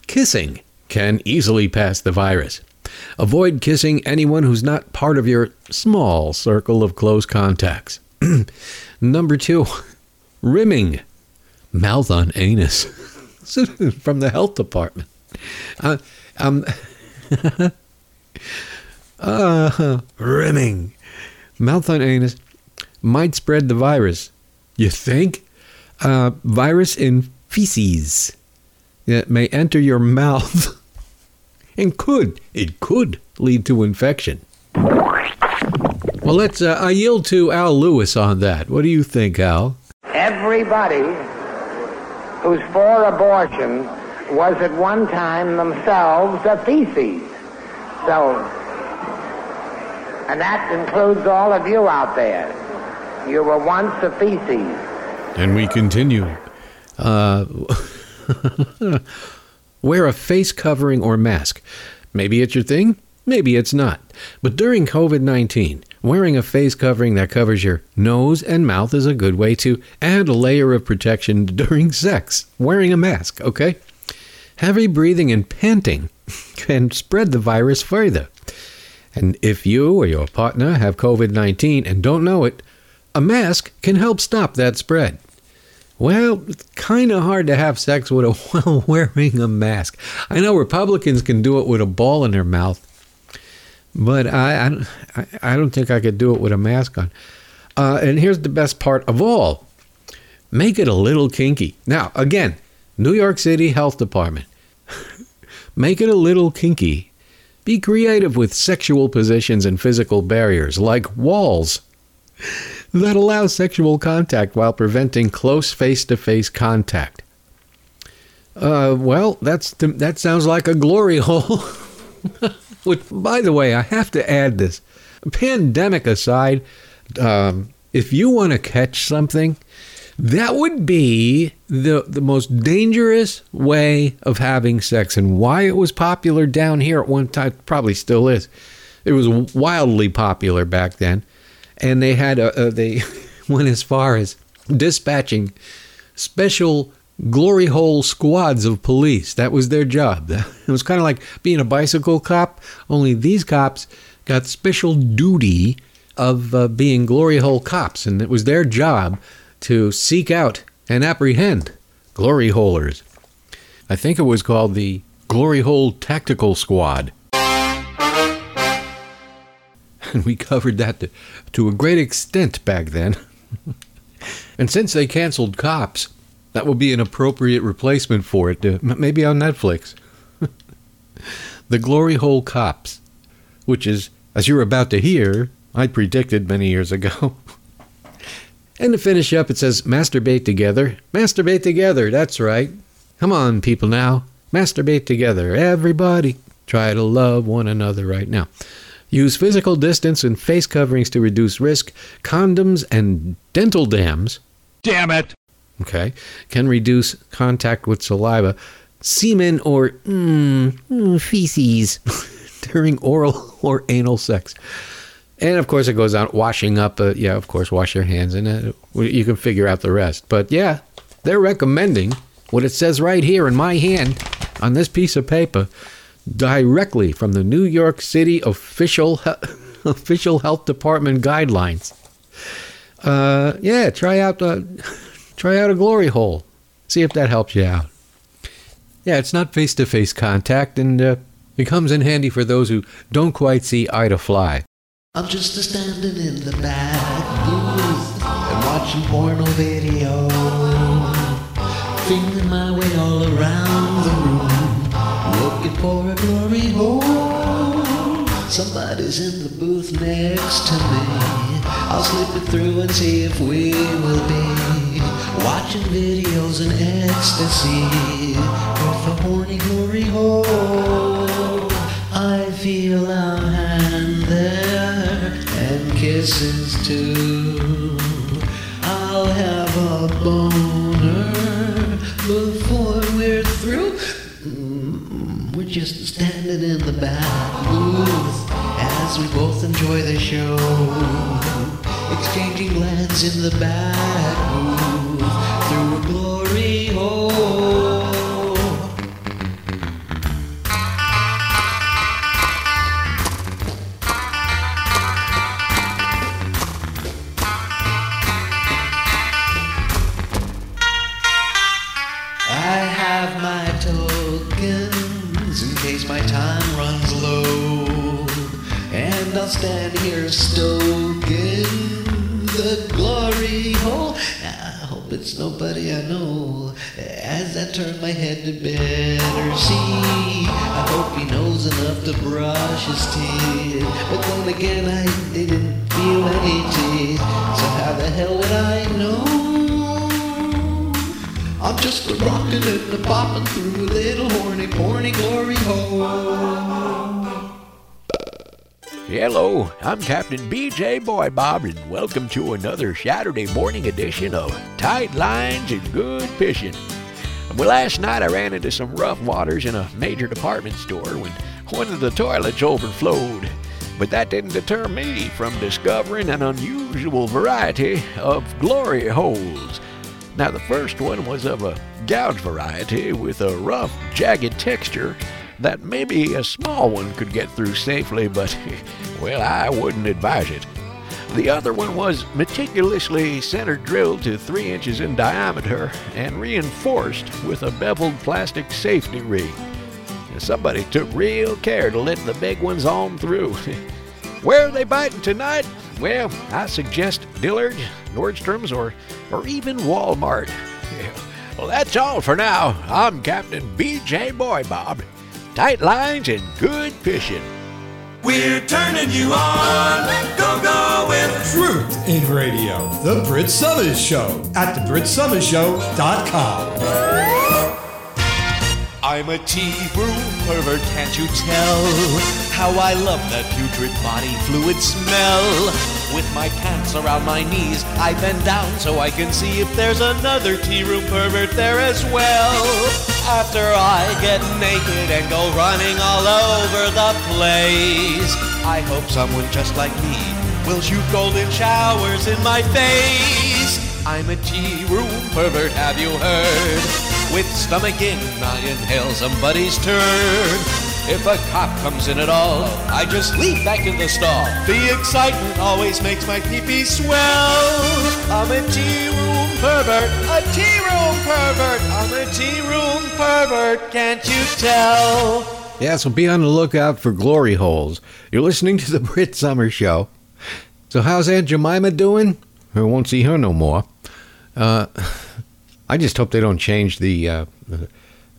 Kissing can easily pass the virus. Avoid kissing anyone who's not part of your small circle of close contacts. Number two, rimming. Mouth on anus. From the health department. Uh, um, uh, rimming. Mouth on anus might spread the virus. You think? Uh, virus in feces that may enter your mouth and could, it could lead to infection. Well, let's, uh, I yield to Al Lewis on that. What do you think, Al? Everybody who's for abortion was at one time themselves a feces. So, and that includes all of you out there. You were once a feces. And we continue. Uh, wear a face covering or mask. Maybe it's your thing, maybe it's not. But during COVID 19, wearing a face covering that covers your nose and mouth is a good way to add a layer of protection during sex. Wearing a mask, okay? Heavy breathing and panting can spread the virus further. And if you or your partner have COVID 19 and don't know it, a mask can help stop that spread. Well, it's kind of hard to have sex with a while wearing a mask. I know Republicans can do it with a ball in their mouth, but I, I, I don't think I could do it with a mask on. Uh, and here's the best part of all make it a little kinky. Now, again, New York City Health Department. make it a little kinky. Be creative with sexual positions and physical barriers like walls that allow sexual contact while preventing close face-to-face contact. Uh, well, that's that sounds like a glory hole. Which, by the way, I have to add this. Pandemic aside, um, if you want to catch something, that would be the the most dangerous way of having sex, and why it was popular down here at one time probably still is. It was wildly popular back then, and they had a, a they went as far as dispatching special glory hole squads of police. That was their job. It was kind of like being a bicycle cop, only these cops got special duty of uh, being glory hole cops, and it was their job to seek out and apprehend glory holers. I think it was called the Glory Hole Tactical Squad. And we covered that to, to a great extent back then. and since they canceled cops, that will be an appropriate replacement for it, uh, m- maybe on Netflix. the Glory Hole Cops, which is, as you're about to hear, I predicted many years ago. and to finish up, it says, masturbate together. Masturbate together, that's right. Come on, people now. Masturbate together. Everybody try to love one another right now. Use physical distance and face coverings to reduce risk. Condoms and dental dams. Damn it! Okay. Can reduce contact with saliva, semen, or mm, mm, feces during oral or anal sex. And of course, it goes on washing up. Uh, yeah, of course, wash your hands, and uh, you can figure out the rest. But yeah, they're recommending what it says right here in my hand on this piece of paper, directly from the New York City official official health department guidelines. Uh, yeah, try out try out a glory hole. See if that helps you out. Yeah, it's not face to face contact, and uh, it comes in handy for those who don't quite see eye to fly. I'm just a standing in the back booth and watching porno video. For a glory hole. Somebody's in the booth next to me. I'll slip it through and see if we will be watching videos in ecstasy with a horny glory hole. I feel a hand there and kisses too. I'll have just standing in the back booth as we both enjoy the show. Exchanging glances in the back booth through a glory hole. Stand here stoking the glory hole. I hope it's nobody I know. As I turn my head to better see, I hope he knows enough to brush his teeth. But then again, I didn't feel any teeth. So how the hell would I know? I'm just a rockin' and a poppin' through a little horny, horny glory hole. Hello, I'm Captain BJ Boy Bob, and welcome to another Saturday morning edition of Tight Lines and Good Fishing. Well, last night I ran into some rough waters in a major department store when one of the toilets overflowed. But that didn't deter me from discovering an unusual variety of glory holes. Now, the first one was of a gouge variety with a rough, jagged texture that maybe a small one could get through safely, but, well, I wouldn't advise it. The other one was meticulously center drilled to three inches in diameter and reinforced with a beveled plastic safety ring. Somebody took real care to let the big ones on through. Where are they biting tonight? Well, I suggest Dillard's, Nordstrom's, or, or even Walmart. Well, that's all for now. I'm Captain BJ Boy Bob. Tight lines and good fishing. We're turning you on. Go, go with Truth in Radio, The Brit Somers Show at thebritsummers.show.com. I'm a tea room pervert, can't you tell? How I love that putrid body fluid smell. With my pants around my knees, I bend down so I can see if there's another tea room pervert there as well. After I get naked and go running all over the place, I hope someone just like me will shoot golden showers in my face. I'm a tea room pervert, have you heard? With stomach in, I inhale somebody's turd. If a cop comes in at all, I just leap back in the stall. The excitement always makes my pee-pee swell. I'm a tea room pervert, a tea room pervert. I'm a tea room pervert, can't you tell? Yeah, so be on the lookout for glory holes. You're listening to the Brit Somers Show. So how's Aunt Jemima doing? I won't see her no more. Uh, I just hope they don't change the. Uh,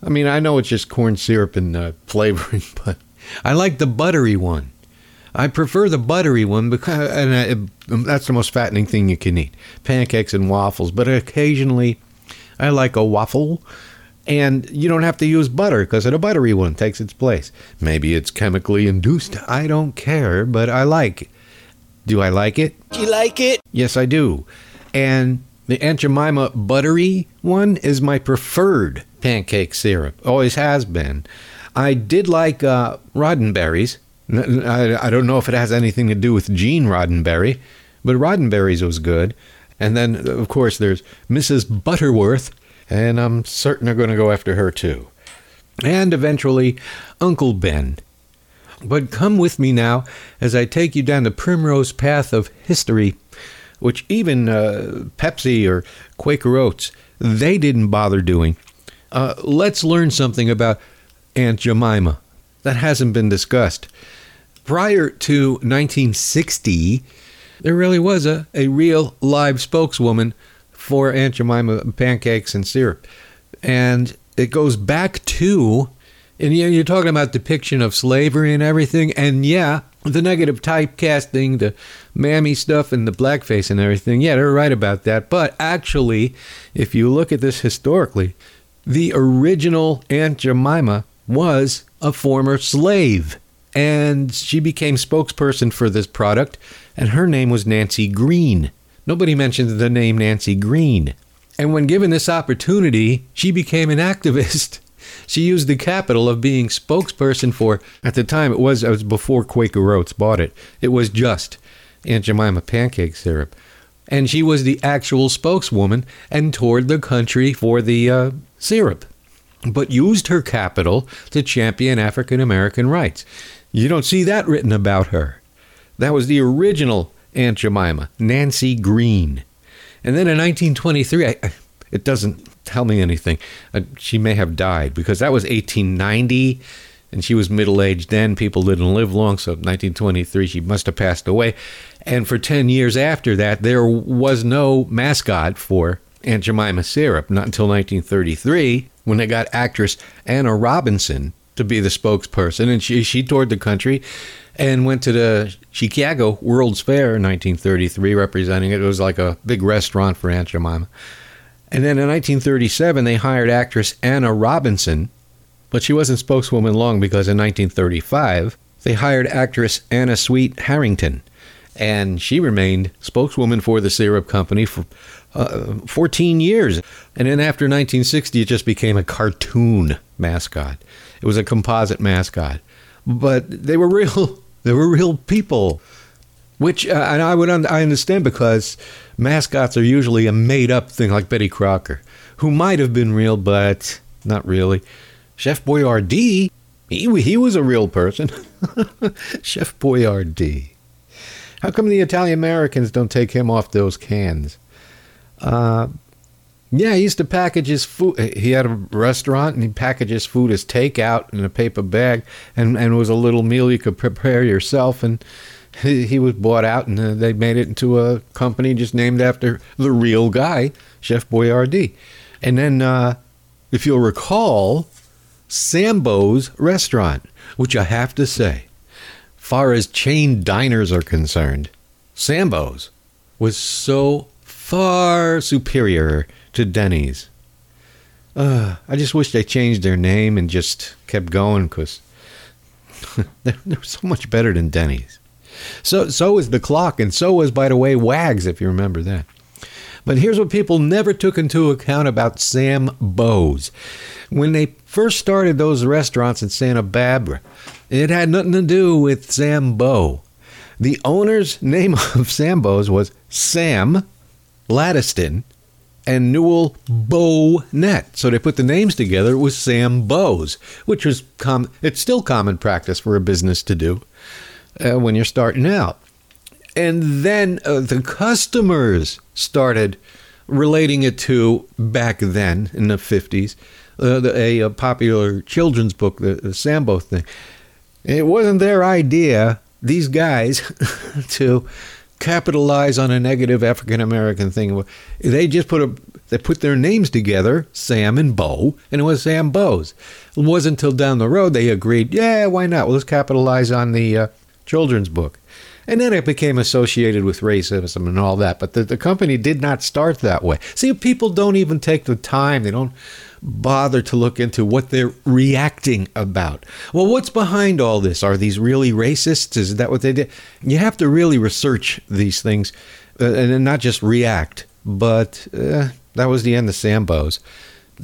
I mean, I know it's just corn syrup and uh, flavoring, but I like the buttery one. I prefer the buttery one because and uh, it, that's the most fattening thing you can eat. Pancakes and waffles, but occasionally I like a waffle. And you don't have to use butter because a buttery one takes its place. Maybe it's chemically induced. I don't care, but I like it. Do I like it? Do you like it? Yes, I do. And the Aunt Jemima buttery one is my preferred pancake syrup. Always has been. I did like uh, Roddenberry's. I don't know if it has anything to do with Gene Roddenberry, but Roddenberry's was good. And then, of course, there's Mrs. Butterworth, and I'm certain they're going to go after her too. And eventually, Uncle Ben. But come with me now as I take you down the primrose path of history, which even uh, Pepsi or Quaker Oats, they didn't bother doing. Uh, let's learn something about Aunt Jemima that hasn't been discussed. Prior to 1960, there really was a, a real live spokeswoman for Aunt Jemima pancakes and syrup. And it goes back to, and you're talking about depiction of slavery and everything, and yeah, the negative typecasting, the mammy stuff, and the blackface and everything. Yeah, they're right about that. But actually, if you look at this historically, the original Aunt Jemima was a former slave. And she became spokesperson for this product, and her name was Nancy Green. Nobody mentioned the name Nancy Green. And when given this opportunity, she became an activist. She used the capital of being spokesperson for, at the time, it was, it was before Quaker Oats bought it, it was just Aunt Jemima pancake syrup. And she was the actual spokeswoman and toured the country for the uh, syrup, but used her capital to champion African American rights. You don't see that written about her. That was the original Aunt Jemima, Nancy Green. And then in 1923, I, it doesn't tell me anything. Uh, she may have died because that was 1890 and she was middle aged then. People didn't live long, so 1923 she must have passed away. And for 10 years after that, there was no mascot for Aunt Jemima syrup, not until 1933 when they got actress Anna Robinson to be the spokesperson, and she she toured the country and went to the Chicago World's Fair in 1933, representing it. It was like a big restaurant for Aunt Jemima. And then in 1937, they hired actress Anna Robinson, but she wasn't spokeswoman long because in 1935, they hired actress Anna Sweet Harrington, and she remained spokeswoman for the syrup company for uh, 14 years. And then after 1960, it just became a cartoon mascot. It was a composite mascot, but they were real. They were real people, which uh, and I would un- I understand because mascots are usually a made-up thing, like Betty Crocker, who might have been real, but not really. Chef Boyardee, he he was a real person. Chef Boyardee. How come the Italian Americans don't take him off those cans? Uh, yeah, he used to package his food. He had a restaurant and he packaged his food as takeout in a paper bag, and, and it was a little meal you could prepare yourself. And he, he was bought out, and uh, they made it into a company just named after the real guy, Chef Boyardee. And then, uh, if you'll recall, Sambo's restaurant, which I have to say, far as chain diners are concerned, Sambo's was so far superior to Denny's. Uh, I just wish they changed their name and just kept going because they're, they're so much better than Denny's. So so was the clock, and so was, by the way, Wags, if you remember that. But here's what people never took into account about Sam Bo's. When they first started those restaurants in Santa Barbara, it had nothing to do with Sam Bo. The owner's name of Sambo's was Sam Battistone and Newell Bohnett. So they put the names together. It was Sam Bo's, which was com- it's still common practice for a business to do uh, when you're starting out. And then uh, the customers started relating it to back then in the 50s, uh, the, a, a, popular children's book, the, the Sambo thing. It wasn't their idea, these guys, to capitalize on a negative African American thing. They just put a they put their names together, Sam and Bo, and it was Sam Bo's. It wasn't until down the road they agreed, yeah, why not? Well, let's capitalize on the uh, children's book. And then it became associated with racism and all that. But the, the company did not start that way. See, people don't even take the time. They don't bother to look into what they're reacting about. Well, what's behind all this? Are these really racists? Is that what they did? You have to really research these things uh, and not just react. But uh, that was the end of Sambo's.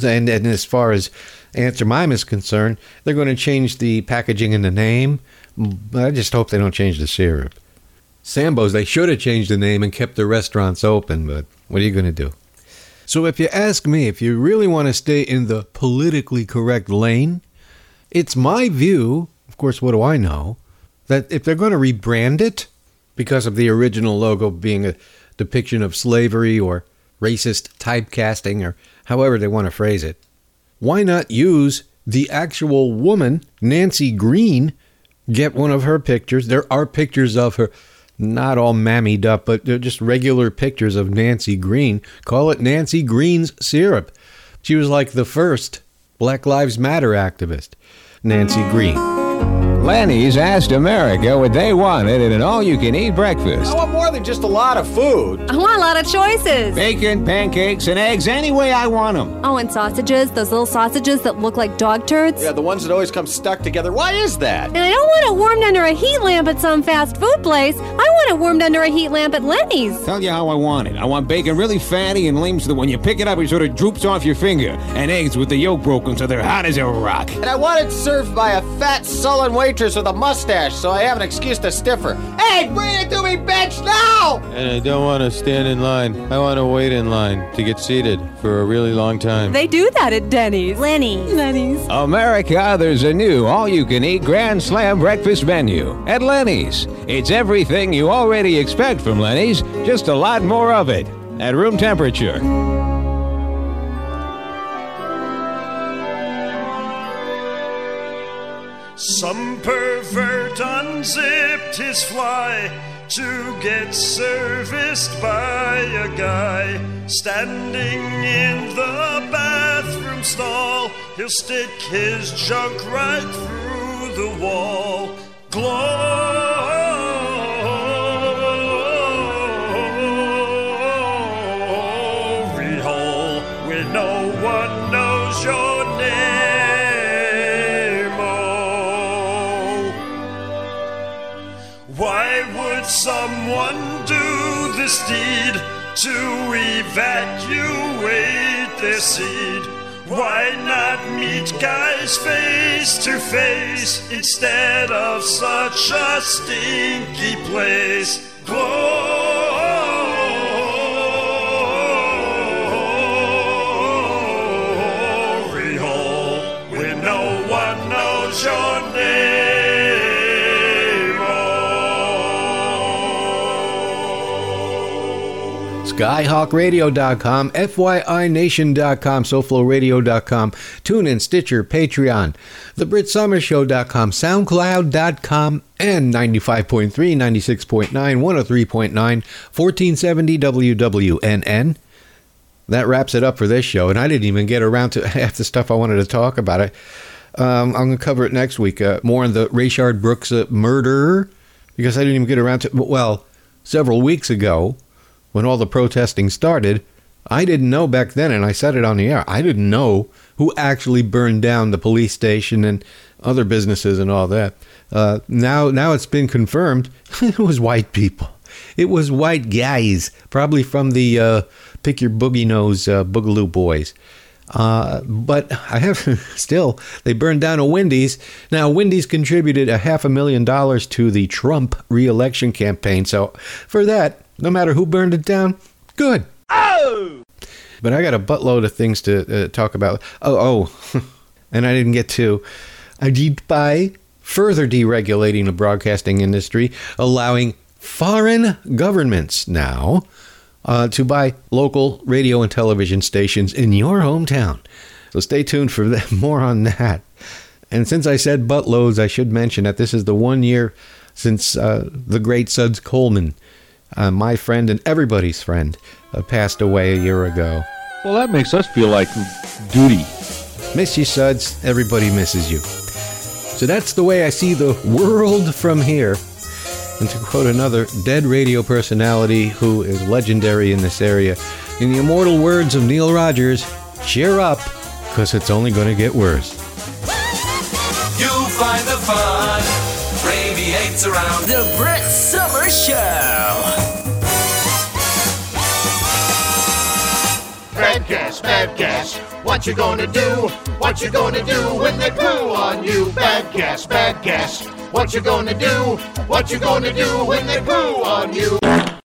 And, and as far as Aunt Jemima is concerned, they're going to change the packaging and the name. I just hope they don't change the syrup. Sambo's, they should have changed the name and kept the restaurants open, but what are you going to do? So if you ask me, if you really want to stay in the politically correct lane, it's my view, of course, what do I know, that if they're going to rebrand it because of the original logo being a depiction of slavery or racist typecasting or however they want to phrase it, why not use the actual woman, Nancy Green, get one of her pictures? There are pictures of her, not all mammied up, but they're just regular pictures of Nancy Green. Call it Nancy Green's syrup. She was like the first Black Lives Matter activist, Nancy Green. Lenny's asked America what they wanted in an all-you-can-eat breakfast. I want more than just a lot of food. I want a lot of choices. Bacon, pancakes, and eggs any way I want them. Oh, and sausages, those little sausages that look like dog turds. Yeah, the ones that always come stuck together. Why is that? And I don't want it warmed under a heat lamp at some fast food place. I want it warmed under a heat lamp at Lenny's. Tell you how I want it. I want bacon really fatty and lean so that when you pick it up, it sort of droops off your finger. And eggs with the yolk broken so they're hot as a rock. And I want it served by a fat, sullen waitress with a mustache so I have an excuse to stiffer. Hey, bring it to me, bitch, now! And I don't want to stand in line. I want to wait in line to get seated for a really long time. They do that at Denny's. Lenny's. Lenny's. America, there's a new all-you-can-eat Grand Slam breakfast menu at Lenny's. It's everything you already expect from Lenny's, just a lot more of it at room temperature. Some pervert unzipped his fly to get serviced by a guy standing in the bathroom stall. He'll stick his junk right through the wall. Glory someone do this deed to evacuate their seed? Why not meet guys face to face instead of such a stinky place? Glory Skyhawkradio.com, FYINation.com, SoFloRadio.com, TuneIn, Stitcher, Patreon, TheBritSummerShow.com, SoundCloud.com, and 95.3, 96.9, 103.9, 1470 WWNN. That wraps it up for this show, and I didn't even get around to half the stuff I wanted to talk about. It. Um, I'm going to cover it next week. Uh, more on the Rayshard Brooks uh, murder, because I didn't even get around to. Well, several weeks ago, when all the protesting started, I didn't know back then, and I said it on the air. I didn't know who actually burned down the police station and other businesses and all that. Uh, now, now it's been confirmed. it was white people. It was white guys, probably from the uh, Pick Your Boogie Nose uh, Boogaloo Boys. Uh, but I have still, they burned down a Wendy's. Now, Wendy's contributed a half a million dollars to the Trump reelection campaign. So, for that, no matter who burned it down, good. Oh! But I got a buttload of things to uh, talk about. Oh, oh, and I didn't get to. I did by further deregulating the broadcasting industry, allowing foreign governments now uh, to buy local radio and television stations in your hometown. So stay tuned for that, more on that. And since I said buttloads, I should mention that this is the one year since uh, the great Suds Coleman, uh, my friend and everybody's friend, uh, passed away a year ago. Well, that makes us feel like duty. Miss you, Suds. Everybody misses you. So that's the way I see the world from here. And to quote another dead radio personality who is legendary in this area, in the immortal words of Neil Rogers, cheer up, because it's only going to get worse. You'll find the fun radiates around The Brit Somers Show. Bad gas. What you gonna do? What you gonna do when they poo on you? Bad gas, bad gas. What you gonna do? What you gonna do when they poo on you?